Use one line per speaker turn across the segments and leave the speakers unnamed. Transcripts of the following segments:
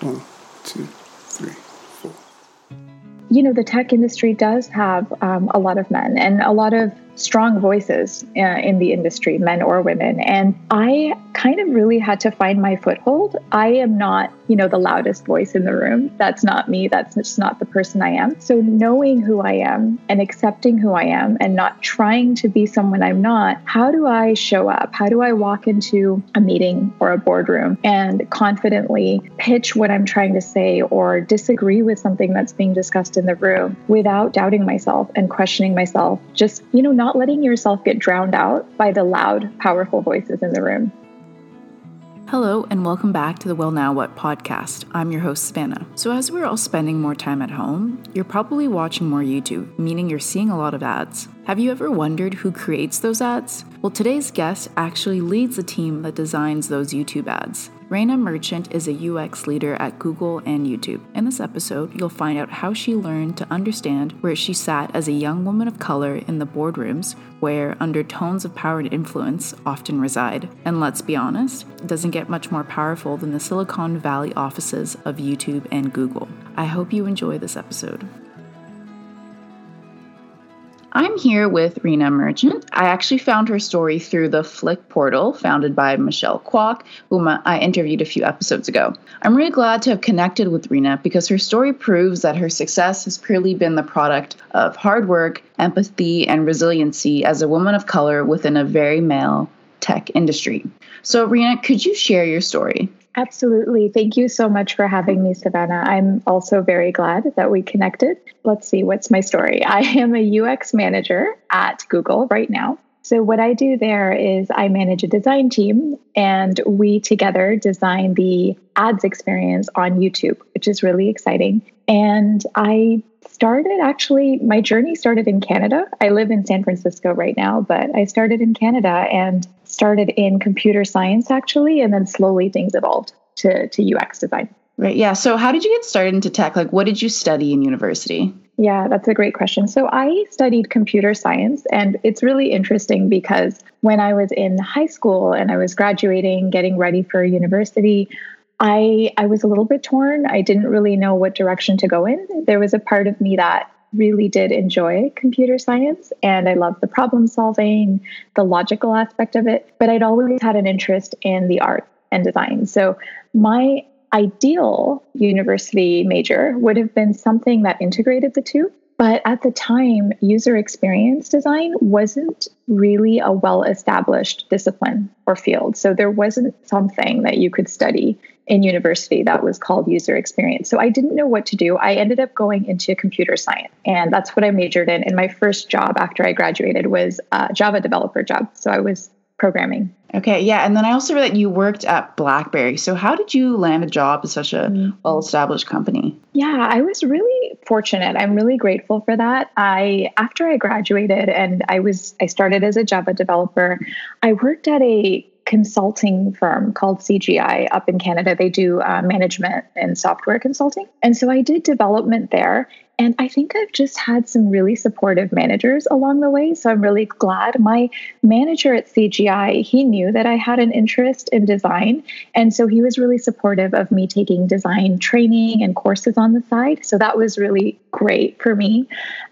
One, two, three, four.
You know, the tech industry does have um, a lot of men and a lot of strong voices uh, in the industry, men or women. And I kind of really had to find my foothold. I am not, you know, the loudest voice in the room. That's not me. That's just not the person I am. So knowing who I am and accepting who I am and not trying to be someone I'm not, how do I show up? How do I walk into a meeting or a boardroom and confidently pitch what I'm trying to say or disagree with something that's being discussed in the room without doubting myself and questioning myself? Just, you know, not not letting yourself get drowned out by the loud, powerful voices in the room.
Hello, and welcome back to the Well Now What podcast. I'm your host, Savannah. So, as we're all spending more time at home, you're probably watching more YouTube, meaning you're seeing a lot of ads. Have you ever wondered who creates those ads? Well, today's guest actually leads the team that designs those YouTube ads. Raina Merchant is a UX leader at Google and YouTube. In this episode, you'll find out how she learned to understand where she sat as a young woman of color in the boardrooms where undertones of power and influence often reside. And let's be honest, it doesn't get much more powerful than the Silicon Valley offices of YouTube and Google. I hope you enjoy this episode. I'm here with Rena Merchant. I actually found her story through the Flick portal founded by Michelle Kwok, whom I interviewed a few episodes ago. I'm really glad to have connected with Rena because her story proves that her success has purely been the product of hard work, empathy, and resiliency as a woman of color within a very male tech industry. So, Rena, could you share your story?
Absolutely. Thank you so much for having me, Savannah. I'm also very glad that we connected. Let's see, what's my story? I am a UX manager at Google right now. So, what I do there is I manage a design team, and we together design the ads experience on YouTube, which is really exciting. And I started actually, my journey started in Canada. I live in San Francisco right now, but I started in Canada and started in computer science actually, and then slowly things evolved to, to UX design.
Right. Yeah. So, how did you get started into tech? Like, what did you study in university?
Yeah, that's a great question. So, I studied computer science, and it's really interesting because when I was in high school and I was graduating, getting ready for university, I I was a little bit torn. I didn't really know what direction to go in. There was a part of me that really did enjoy computer science and I loved the problem solving, the logical aspect of it, but I'd always had an interest in the art and design. So my ideal university major would have been something that integrated the two. But at the time, user experience design wasn't really a well established discipline or field. So there wasn't something that you could study in university that was called user experience. So I didn't know what to do. I ended up going into computer science, and that's what I majored in. And my first job after I graduated was a Java developer job. So I was programming.
Okay, yeah. And then I also read that you worked at BlackBerry. So how did you land a job at such a mm-hmm. well established company?
Yeah, I was really fortunate. I'm really grateful for that. I after I graduated and I was I started as a Java developer, I worked at a consulting firm called CGI up in Canada. They do uh, management and software consulting. And so I did development there. And I think I've just had some really supportive managers along the way. So I'm really glad. My manager at CGI, he knew that I had an interest in design. And so he was really supportive of me taking design training and courses on the side. So that was really great for me.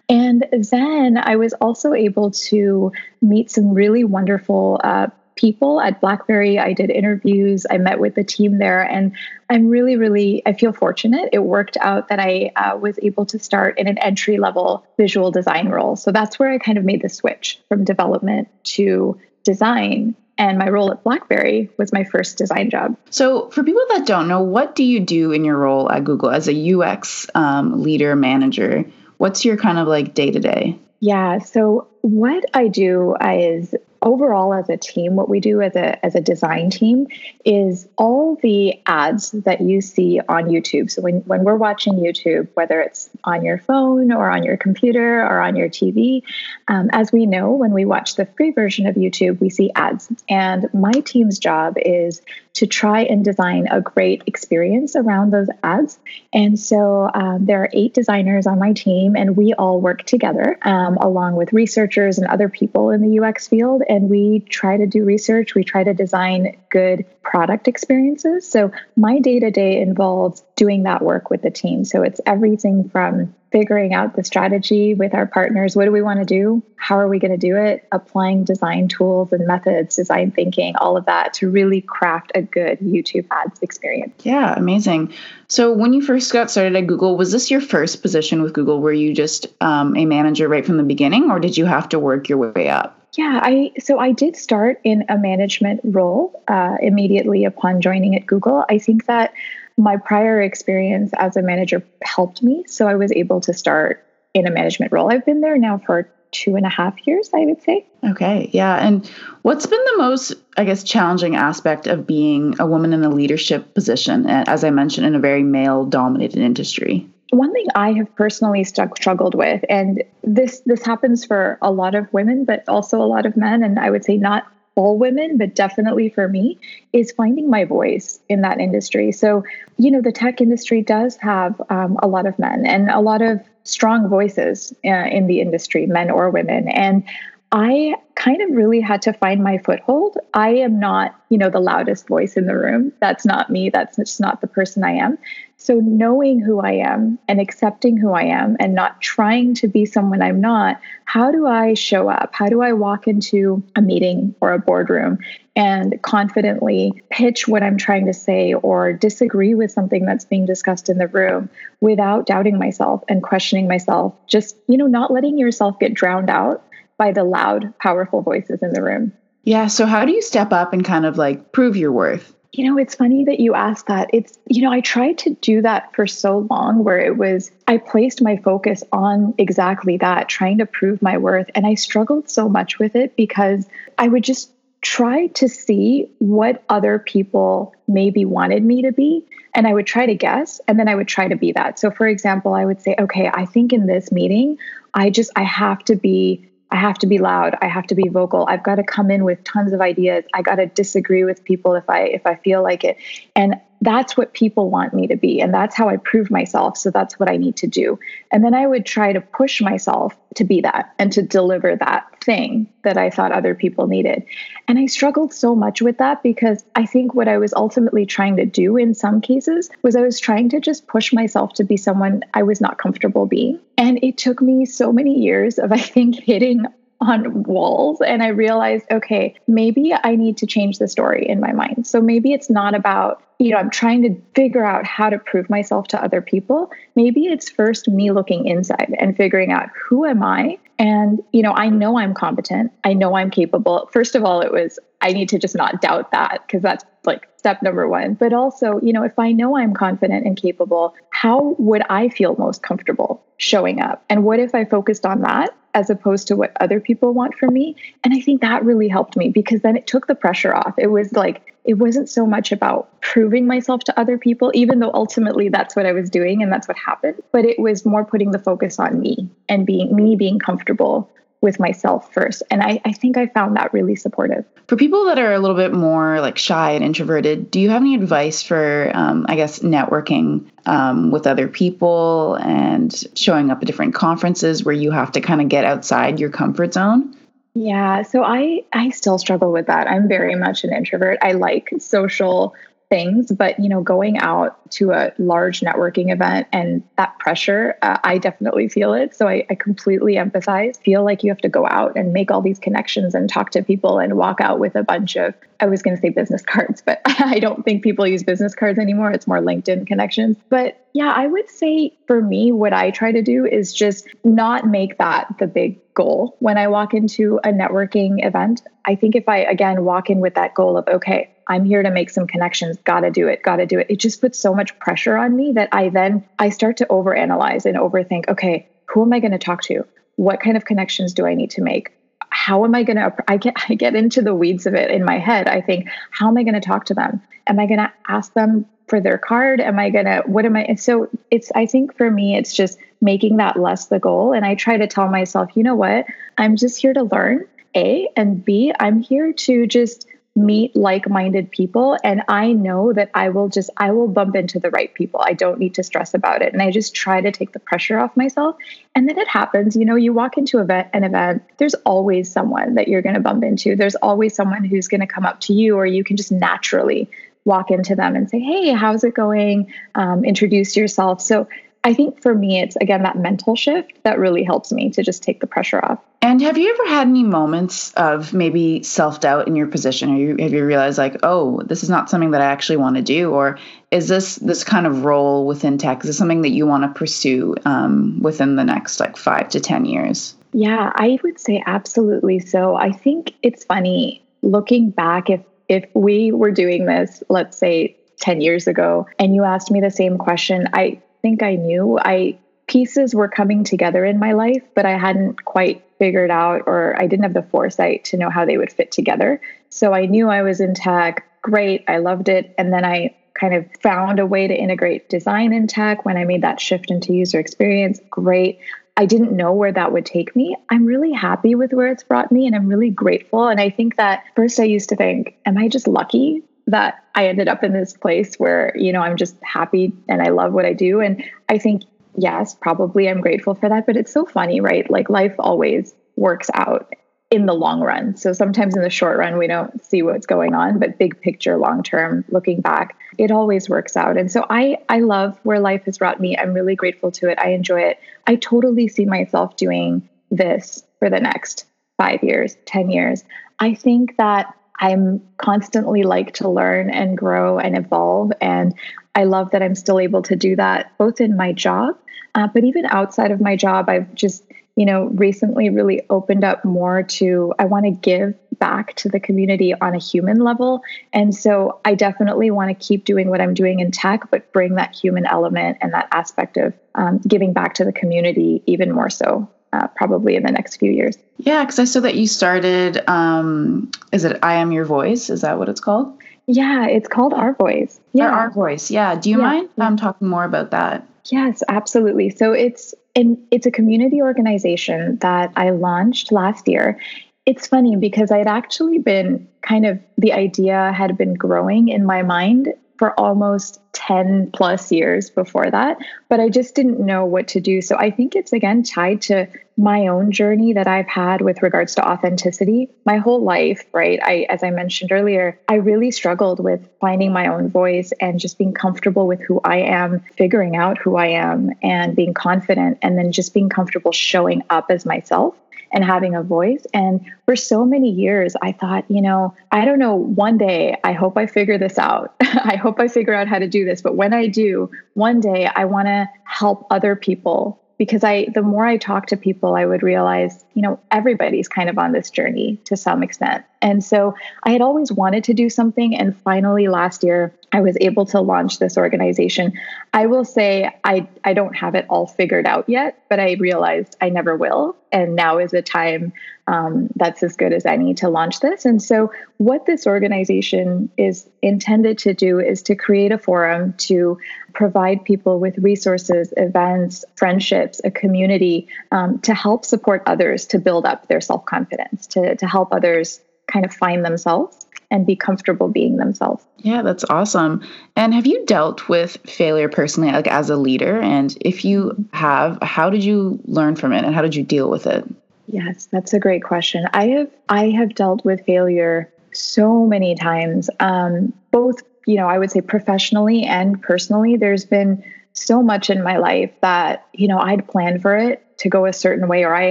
And then I was also able to meet some really wonderful uh, people at blackberry. I did interviews. I met with the team there and i'm really really i feel fortunate. It worked out that i uh, was able to start in an entry level visual design role. So that's where i kind of made the switch from development to design. And my role at blackberry was my first design job.
So for people that don't know what do you do in your role at google as a ux um, leader manager? What's your kind of like day to day
yeah. So what I do is overall as a team, what we do as a as a design team is all the ads that you see on YouTube. So when, when we're watching YouTube, whether it's on your phone or on your computer or on your TV, um, as we know, when we watch the free version of YouTube, we see ads. And my team's job is to try and design a great experience around those ads. And so um, there are eight designers on my team, and we all work together um, along with researchers and other people in the UX field. And we try to do research, we try to design good product experiences. So my day to day involves doing that work with the team. So it's everything from figuring out the strategy with our partners. What do we want to do? How are we going to do it? Applying design tools and methods, design thinking, all of that to really craft a good YouTube ads experience.
Yeah, amazing. So, when you first got started at Google, was this your first position with Google? Were you just um, a manager right from the beginning, or did you have to work your way up?
Yeah, I so I did start in a management role uh, immediately upon joining at Google. I think that my prior experience as a manager helped me. So I was able to start in a management role. I've been there now for two and a half years, I would say.
Okay, yeah. And what's been the most, I guess, challenging aspect of being a woman in a leadership position, as I mentioned, in a very male dominated industry?
One thing I have personally stuck, struggled with, and this this happens for a lot of women, but also a lot of men, and I would say not all women, but definitely for me, is finding my voice in that industry. So, you know, the tech industry does have um, a lot of men and a lot of strong voices uh, in the industry, men or women. And I kind of really had to find my foothold. I am not, you know, the loudest voice in the room. That's not me. That's just not the person I am. So knowing who I am and accepting who I am and not trying to be someone I'm not, how do I show up? How do I walk into a meeting or a boardroom and confidently pitch what I'm trying to say or disagree with something that's being discussed in the room without doubting myself and questioning myself? Just, you know, not letting yourself get drowned out by the loud, powerful voices in the room.
Yeah. So, how do you step up and kind of like prove your worth?
You know, it's funny that you asked that. It's, you know, I tried to do that for so long where it was, I placed my focus on exactly that, trying to prove my worth. And I struggled so much with it because I would just try to see what other people maybe wanted me to be. And I would try to guess, and then I would try to be that. So, for example, I would say, okay, I think in this meeting, I just, I have to be I have to be loud. I have to be vocal. I've got to come in with tons of ideas. I got to disagree with people if I if I feel like it. And that's what people want me to be and that's how I prove myself. So that's what I need to do. And then I would try to push myself to be that and to deliver that thing that I thought other people needed. And I struggled so much with that because I think what I was ultimately trying to do in some cases was I was trying to just push myself to be someone I was not comfortable being. And it took me so many years of, I think, hitting on walls and I realized, okay, maybe I need to change the story in my mind. So maybe it's not about, you know, I'm trying to figure out how to prove myself to other people. Maybe it's first me looking inside and figuring out who am I? And, you know, I know I'm competent. I know I'm capable. First of all, it was, I need to just not doubt that because that's like step number one. But also, you know, if I know I'm confident and capable, how would I feel most comfortable showing up? And what if I focused on that as opposed to what other people want from me. And I think that really helped me because then it took the pressure off. It was like, it wasn't so much about proving myself to other people, even though ultimately that's what I was doing and that's what happened. But it was more putting the focus on me and being me being comfortable with myself first. And I, I think I found that really supportive.
For people that are a little bit more like shy and introverted, do you have any advice for, um, I guess, networking um, with other people and showing up at different conferences where you have to kind of get outside your comfort zone?
Yeah, so I I still struggle with that. I'm very much an introvert. I like social things but you know going out to a large networking event and that pressure uh, i definitely feel it. So I, I, completely empathize. Feel like you have to go out and make all these connections and talk to people and walk out with a bunch of i was going to say business cards but i don't think people use business cards anymore. It's more linkedin connections. But yeah i would say for me what i try to do is just not make that the big goal. When i walk into a networking event i think if i again walk in with that goal of okay I'm here to make some connections, gotta do it, gotta do it. It just puts so much pressure on me that I then I start to overanalyze and overthink, okay, who am I going to talk to? What kind of connections do I need to make? How am I going to I get I get into the weeds of it in my head. I think, how am I going to talk to them? Am I going to ask them for their card? Am I going to what am I so it's I think for me it's just making that less the goal and I try to tell myself, you know what? I'm just here to learn. A and B, I'm here to just meet like-minded people and I know that I will just I will bump into the right people. I don't need to stress about it. And I just try to take the pressure off myself. And then it happens, you know, you walk into event, an event, there's always someone that you're going to bump into. There's always someone who's going to come up to you or you can just naturally walk into them and say, "Hey, how's it going?" Um, introduce yourself. So I think for me, it's again that mental shift that really helps me to just take the pressure off.
And have you ever had any moments of maybe self doubt in your position, or you, have you realized like, oh, this is not something that I actually want to do, or is this this kind of role within tech? Is this something that you want to pursue um, within the next like five to ten years?
Yeah, I would say absolutely. So I think it's funny looking back if if we were doing this, let's say 10 years ago, and you asked me the same question, I think I knew. I pieces were coming together in my life, but I hadn't quite figured out or I didn't have the foresight to know how they would fit together. So I knew I was in tech, great, I loved it, and then I kind of found a way to integrate design in tech when I made that shift into user experience, great. I didn't know where that would take me. I'm really happy with where it's brought me and I'm really grateful. And I think that first I used to think, am I just lucky that I ended up in this place where, you know, I'm just happy and I love what I do. And I think, yes, probably I'm grateful for that. But it's so funny, right? Like life always works out in the long run. So sometimes in the short run, we don't see what's going on, but big picture, long term, looking back, it always works out. And so I, I love where life has brought me. I'm really grateful to it. I enjoy it. I totally see myself doing this for the next five years, 10 years. I think that I'm constantly like to learn and grow and evolve. And I love that I'm still able to do that both in my job, uh, but even outside of my job. I've just, you know, recently really opened up more to, I want to give back to the community on a human level. And so I definitely want to keep doing what I'm doing in tech, but bring that human element and that aspect of um, giving back to the community even more so uh, probably in the next few years.
Yeah, because I saw that you started. Um, is it I Am Your Voice? Is that what it's called?
Yeah, it's called Our Voice.
Yeah, Our Voice. Yeah. Do you yeah. mind um, talking more about that?
Yes, absolutely. So it's and it's a community organization that I launched last year. It's funny because I'd actually been kind of the idea had been growing in my mind for almost 10 plus years before that, but I just didn't know what to do. So I think it's again tied to my own journey that I've had with regards to authenticity. My whole life, right? I as I mentioned earlier, I really struggled with finding my own voice and just being comfortable with who I am, figuring out who I am and being confident and then just being comfortable showing up as myself and having a voice. And for so many years, I thought, you know, I don't know, one day I hope I figure this out. I hope I figure out how to do this. But when I do, one day I want to help other people because I the more I talk to people, I would realize, you know, everybody's kind of on this journey to some extent. And so I had always wanted to do something. And finally last year, I was able to launch this organization. I will say I, I don't have it all figured out yet, but I realized I never will. And now is a time um, that's as good as any to launch this. And so, what this organization is intended to do is to create a forum to provide people with resources, events, friendships, a community um, to help support others to build up their self confidence, to, to help others kind of find themselves and be comfortable being themselves.
Yeah, that's awesome. And have you dealt with failure personally, like as a leader? And if you have, how did you learn from it and how did you deal with it?
Yes, that's a great question. I have I have dealt with failure so many times, um, both you know I would say professionally and personally. There's been so much in my life that you know I'd planned for it to go a certain way, or I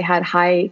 had high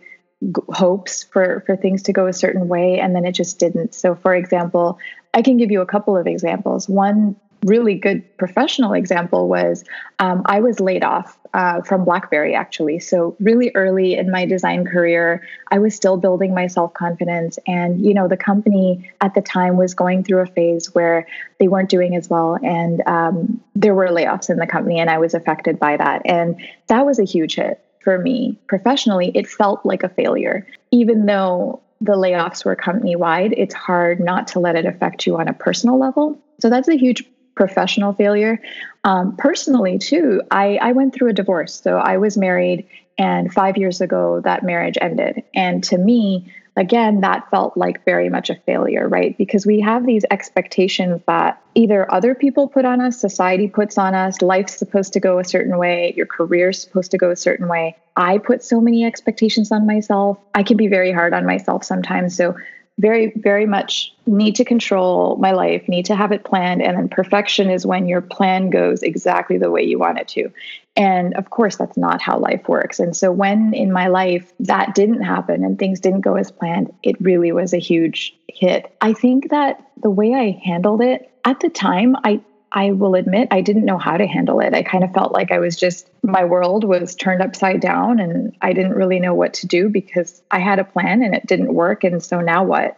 hopes for for things to go a certain way, and then it just didn't. So, for example, I can give you a couple of examples. One really good professional example was um, I was laid off uh, from BlackBerry actually. So really early in my design career, I was still building my self confidence, and you know the company at the time was going through a phase where they weren't doing as well, and um, there were layoffs in the company, and I was affected by that, and that was a huge hit for me professionally. It felt like a failure, even though the layoffs were company wide. It's hard not to let it affect you on a personal level. So that's a huge professional failure. Um, personally, too, I, I went through a divorce. So I was married, and five years ago, that marriage ended. And to me, again, that felt like very much a failure, right? Because we have these expectations that either other people put on us, society puts on us, life's supposed to go a certain way, your career's supposed to go a certain way. I put so many expectations on myself. I can be very hard on myself sometimes. So very, very much need to control my life, need to have it planned. And then perfection is when your plan goes exactly the way you want it to. And of course, that's not how life works. And so, when in my life that didn't happen and things didn't go as planned, it really was a huge hit. I think that the way I handled it at the time, I I will admit I didn't know how to handle it. I kind of felt like I was just, my world was turned upside down and I didn't really know what to do because I had a plan and it didn't work. And so now what?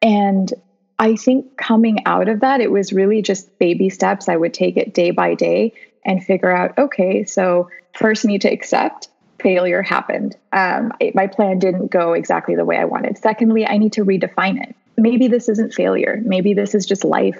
And I think coming out of that, it was really just baby steps. I would take it day by day and figure out okay, so first need to accept failure happened. Um, it, my plan didn't go exactly the way I wanted. Secondly, I need to redefine it. Maybe this isn't failure. Maybe this is just life.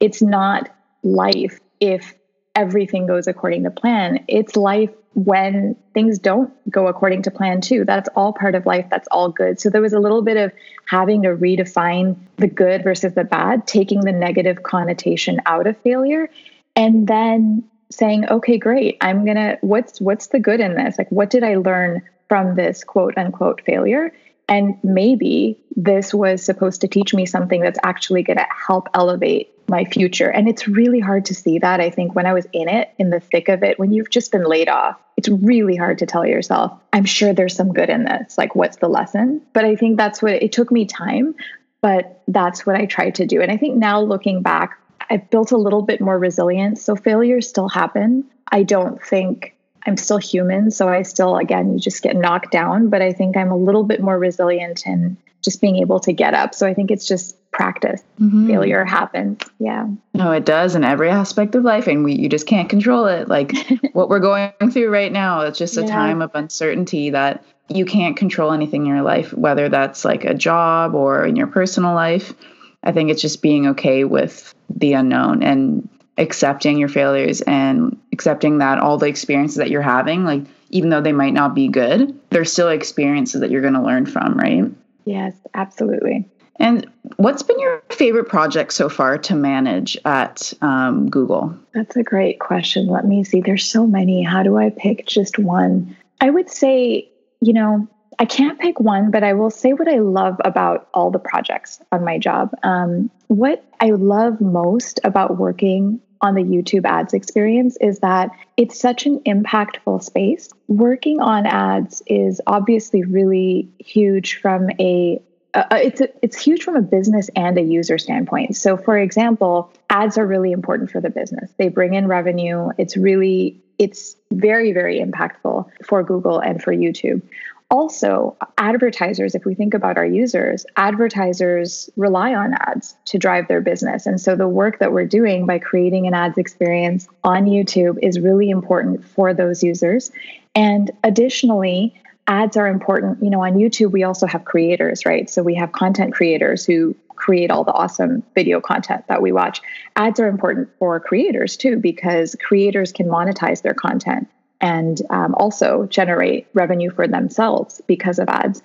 It's not life if everything goes according to plan. It's life when things don't go according to plan, too. That's all part of life. That's all good. So there was a little bit of having to redefine the good versus the bad, taking the negative connotation out of failure, and then saying, okay, great. I'm to, what's, what's the good in this? Like, what did I learn from this quote unquote failure? And maybe this was supposed to teach me something that's actually going to help elevate my future. And it's really hard to see that. I think when I was in it, in the thick of it, when you've just been laid off, it's really hard to tell yourself, I'm sure there's some good in this. Like, what's the lesson? But I think that's what it took me time, but that's what I tried to do. And I think now looking back, I've built a little bit more resilience. So failures still happen. I don't think I'm still human. So I still, again, you just get knocked down, but I think I'm a little bit more resilient in just being able to get up. So I think it's just practice. Mm-hmm. Failure happens. Yeah.
No, it does in every aspect of life. And we you just can't control it. Like what we're going through right now, it's just a yeah. time of uncertainty that you can't control anything in your life, whether that's like a job or in your personal life. I think it's just being okay with the unknown and accepting your failures and accepting that all the experiences that you're having, like even though they might not be good, they're still experiences that you're going to learn from, right?
Yes, absolutely.
And what's been your favorite project so far to manage at um, Google?
That's a great question. Let me see. There's so many. How do I pick just one? I would say, you know, I can't pick one, but I will say what I love about all the projects on my job. Um, what I love most about working on the YouTube ads experience is that it's such an impactful space. Working on ads is obviously really huge from a uh, it's a, it's huge from a business and a user standpoint. So, for example, ads are really important for the business. They bring in revenue. It's really it's very very impactful for Google and for YouTube. Also, advertisers, if we think about our users, advertisers rely on ads to drive their business. And so the work that we're doing by creating an ads experience on YouTube is really important for those users. And additionally, ads are important. You know, on YouTube, we also have creators, right? So we have content creators who create all the awesome video content that we watch. Ads are important for creators too, because creators can monetize their content and um, also generate revenue for themselves because of ads.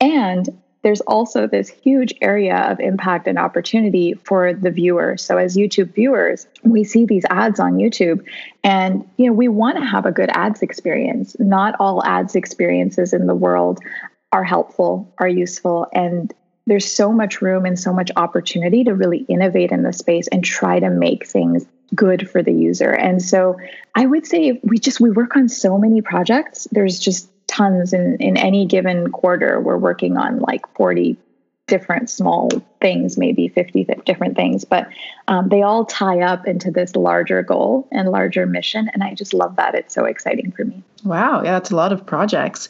And there's also this huge area of impact and opportunity for the viewer. So as YouTube viewers, we see these ads on YouTube and you know we want to have a good ads experience. Not all ads experiences in the world are helpful, are useful and there's so much room and so much opportunity to really innovate in the space and try to make things good for the user. And so I would say we just we work on so many projects. There's just tons in in any given quarter we're working on like 40 different small things, maybe 50 different things, but um, they all tie up into this larger goal and larger mission. And I just love that. It's so exciting for me.
Wow. Yeah, that's a lot of projects.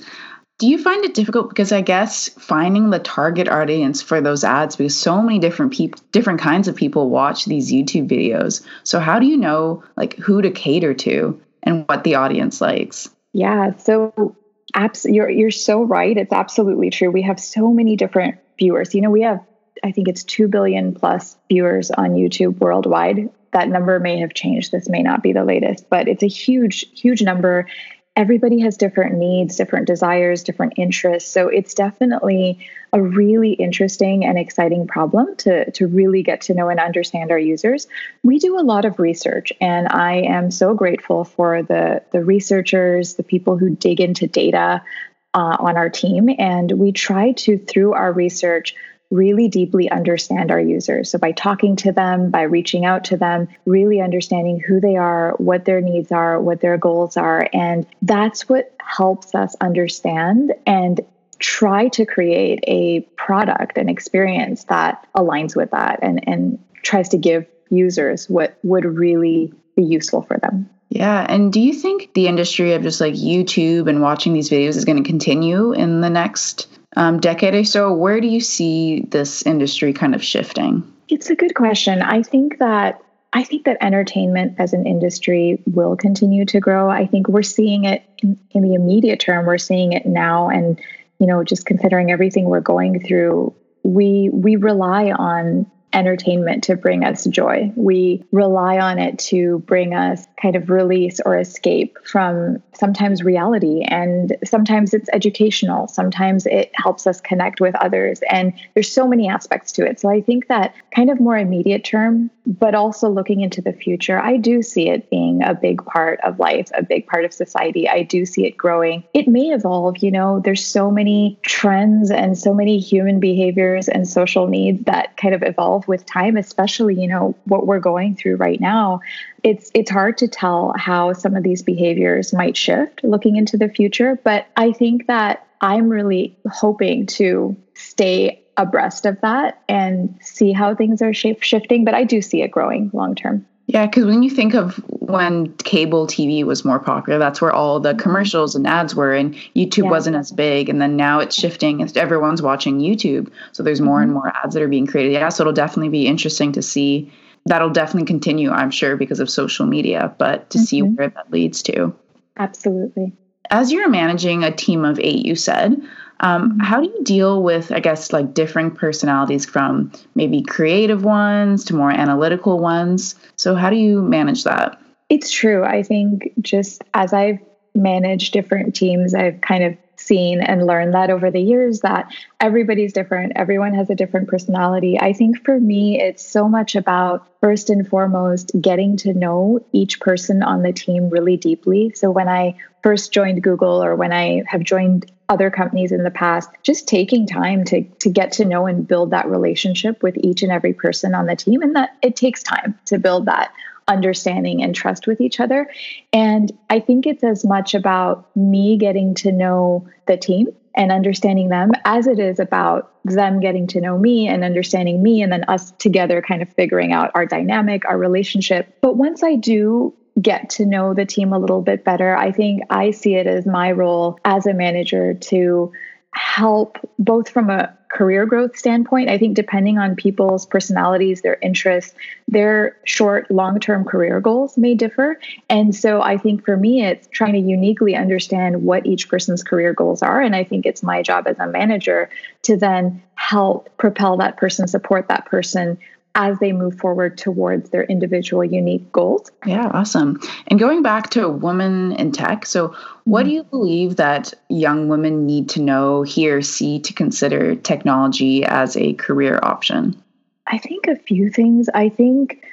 Do you find it difficult because I guess finding the target audience for those ads because so many different people different kinds of people watch these YouTube videos. So how do you know like who to cater to and what the audience likes?
Yeah, so abs- you're you're so right. It's absolutely true. We have so many different viewers. You know, we have I think it's 2 billion plus viewers on YouTube worldwide. That number may have changed. This may not be the latest, but it's a huge huge number everybody has different needs, different desires, different interests. So it's definitely a really interesting and exciting problem to, to really get to know and understand our users. We do a lot of research, and I am so grateful for the, the researchers, the people who dig into data uh, on our team. And we try to, through our research, really deeply understand our users. So, by talking to them, by reaching out to them, really understanding who they are, what their needs are, what their goals are. And that's what helps us understand and try to create a product and experience that aligns with that and, and tries to give users what would really be useful for them.
Yeah. And do you think the industry of just like YouTube and watching these videos is going to continue in the next um, decade or so? Where do you see this industry kind of shifting?
It's a good question. I think that I think that entertainment as an industry will continue to grow. I think we're seeing it in, in the immediate term. We're seeing it now, and you know, just considering everything we're going through, we we rely on entertainment to bring us joy. We rely on it to bring us kind of release or escape from sometimes reality. And sometimes it's educational, sometimes it helps us connect with others. And there's so many aspects to it. So I think that kind of more immediate term, but also looking into the future, I do see it being a big part of life, a big part of society. I do see it growing. It may evolve, you know, there's so many trends and so many human behaviors and social needs that kind of evolve evolve with time, especially, you know, what we're going through right now. It's it's hard to tell how some of these behaviors might shift looking into the future, but I think that I'm really hoping to stay abreast of that and see how things are shape shifting, but I do see it growing long term.
Yeah, because when you think of when cable TV was more popular, that's where all the commercials and ads were, and YouTube yeah. wasn't as big. And then now it's shifting, and everyone's watching YouTube. So there's more mm-hmm. and more ads that are being created. Yeah, so it'll definitely be interesting to see. That'll definitely continue, I'm sure, because of social media, but to mm-hmm. see where that leads to.
Absolutely.
As you're managing a team of eight, you said, um, how do you deal with, I guess, like differing personalities from maybe creative ones to more analytical ones? So, how do you manage that?
It's true. I think just as I've managed different teams, I've kind of seen and learned that over the years that everybody's different. Everyone has a different personality. I think for me, it's so much about first and foremost getting to know each person on the team really deeply. So when I first joined Google or when I have joined other companies in the past, just taking time to to get to know and build that relationship with each and every person on the team and that it takes time to build that understanding and trust with each other. And I think it's as much about me getting to know the team and understanding them as it is about them getting to know me and understanding me and then us together kind of figuring out our dynamic, our relationship. But once I do get to know the team a little bit better, I think I see it as my role as a manager to help both from a career growth standpoint. I think depending on people's personalities, their interests, their short, long term career goals may differ. And so I think for me, it's trying to uniquely understand what each person's career goals are. And I think it's my job as a manager to then help propel that person, support that person as they move forward towards their individual unique goals.
Yeah, awesome. And going back to women in tech, so what mm-hmm. do you believe that young women need to know, hear, see to consider technology as a career option?
I think a few things. I think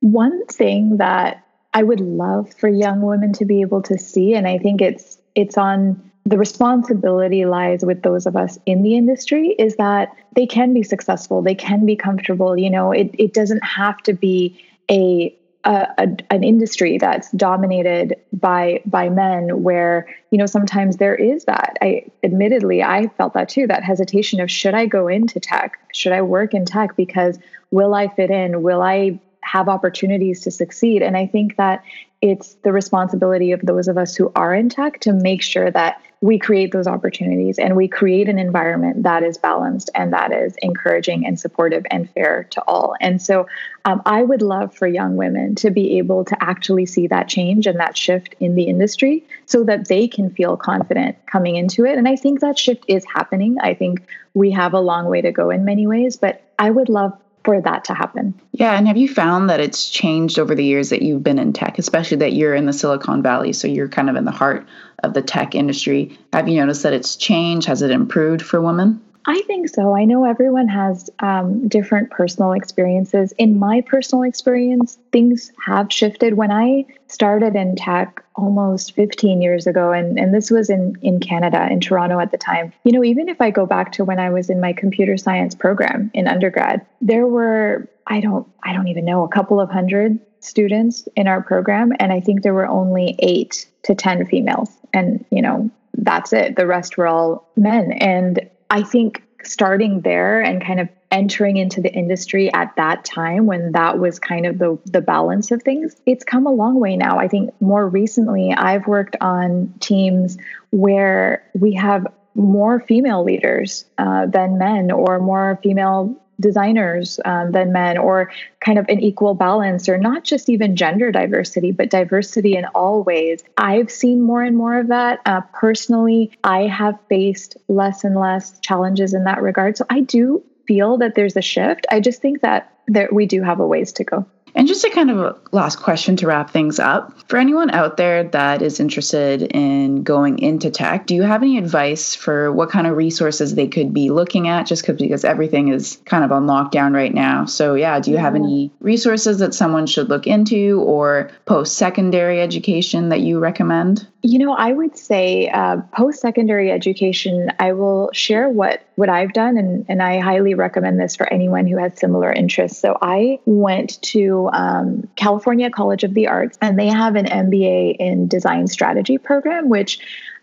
one thing that I would love for young women to be able to see, and I think it's it's on the responsibility lies with those of us in the industry is that they can be successful they can be comfortable you know it, it doesn't have to be a, a, a, an industry that's dominated by by men where you know sometimes there is that. I admittedly i felt that too that hesitation of should i go into tech? Should i work in tech? Because will i fit in? Will i have opportunities to succeed? And i think that it's the responsibility of those of us who are in tech to make sure that we create those opportunities and we create an environment that is balanced and that is encouraging and supportive and fair to all. And so um, I would love for young women to be able to actually see that change and that shift in the industry so that they can feel confident coming into it. And I think that shift is happening. I think we have a long way to go in many ways, but I would love for that to happen.
Yeah, and have you found that it's changed over the years that you've been in tech, especially that you're in the Silicon Valley, so you're kind of in the heart of the tech industry? Have you noticed that it's changed? Has it improved for women?
I think so. I know everyone has um, different personal experiences. In my personal experience, things have shifted. When I started in tech almost 15 years ago, and, and this was in, in Canada, in Toronto at the time, you know, even if I go back to when I was in my computer science program in undergrad, there were, I don't, I don't even know, a couple of hundred students in our program. And I think there were only eight to 10 females. And, you know, that's it. The rest were all men. And I think starting there and kind of entering into the industry at that time when that was kind of the the balance of things it's come a long way now i think more recently i've worked on teams where we have more female leaders uh, than men or more female designers um, than men or kind of an equal balance or not just even gender diversity but diversity in all ways. I've seen more and more of that. Uh, personally i have faced less and less challenges in that regard. So i do feel that there's a shift. I just think that there, we do have a ways to go
and just a kind of a last question to wrap things up for anyone out there that is interested in going into tech, do you have any advice for what kind of resources they could be looking at? Just because everything is kind of on lockdown right now. So, yeah, do you have any resources that someone should look into or post secondary education that you recommend?
You know, I would say uh, post secondary education, I will share what, what I've done, and, and I highly recommend this for anyone who has similar interests. So I went to um, California College of the Arts, and they have an MBA in design strategy program, which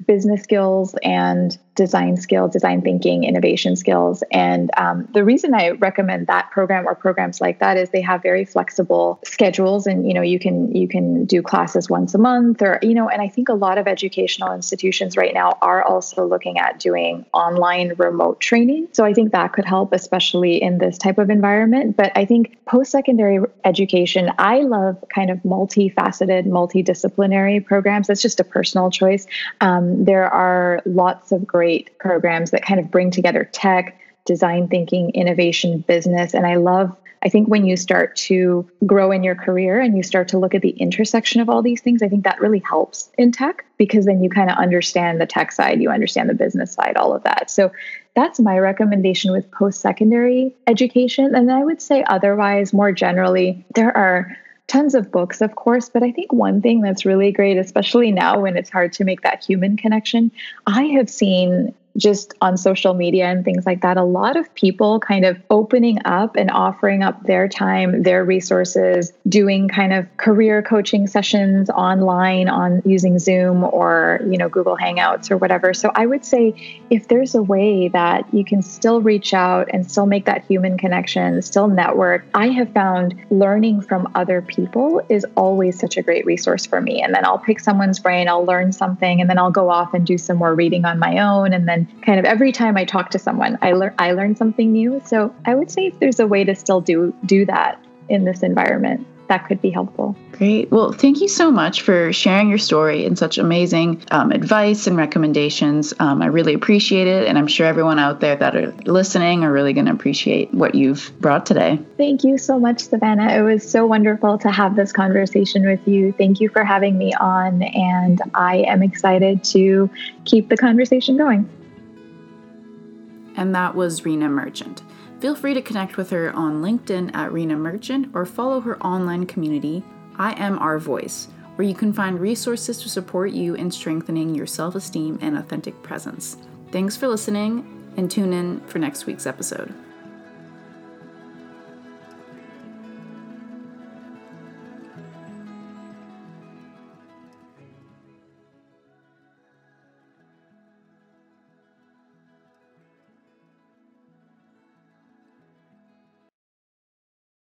business skills and design skills, design thinking, innovation skills. And um, the reason I recommend that program or programs like that is they have very flexible schedules, and you know you can you can do classes once a month, or you know. And I think a lot of educational institutions right now are also looking at doing online remote training. So I think that could help, especially in this type of environment. But I think post secondary education, I love kind of multifaceted, multidisciplinary programs. That's just a personal choice. Um, there are lots of great programs that kind of bring together tech, design thinking, innovation, business. And I love, I think when you start to grow in your career and you start to look at the intersection of all these things, I think that really helps in tech because then you kind of understand the tech side, you understand the business side, all of that. So that's my recommendation with post secondary education. And I would say otherwise, more generally, there are tons of books, of course, but I think one thing that's really great, especially now when it's hard to make that human connection, I have seen just on social media and things like that, a lot of people kind of opening up and offering up their time, their resources, doing kind of career coaching sessions online on using Zoom or, you know, Google Hangouts or whatever. So I would say if there's a way that you can still reach out and still make that human connection, still network, I have found learning from other people is always such a great resource for me. And then I'll pick someone's brain, I'll learn something, and then I'll go off and do some more reading on my own and then kind of every time I talk to someone, I learn I learn something new. So I would say if there's a way to still do do that in this environment, that could be helpful.
Great. Well, thank you so much for sharing your story and such amazing um, advice and recommendations. Um, I really appreciate it. And I'm sure everyone out there that are listening are really going to appreciate what you've brought today.
Thank you so much, Savannah. It was so wonderful to have this conversation with you. Thank you for having me on. And I am excited to keep the conversation going
and that was Rena Merchant. Feel free to connect with her on LinkedIn at Rena Merchant or follow her online community, I Am Our Voice, where you can find resources to support you in strengthening your self esteem and authentic presence. Thanks for listening, and tune in for next week's episode.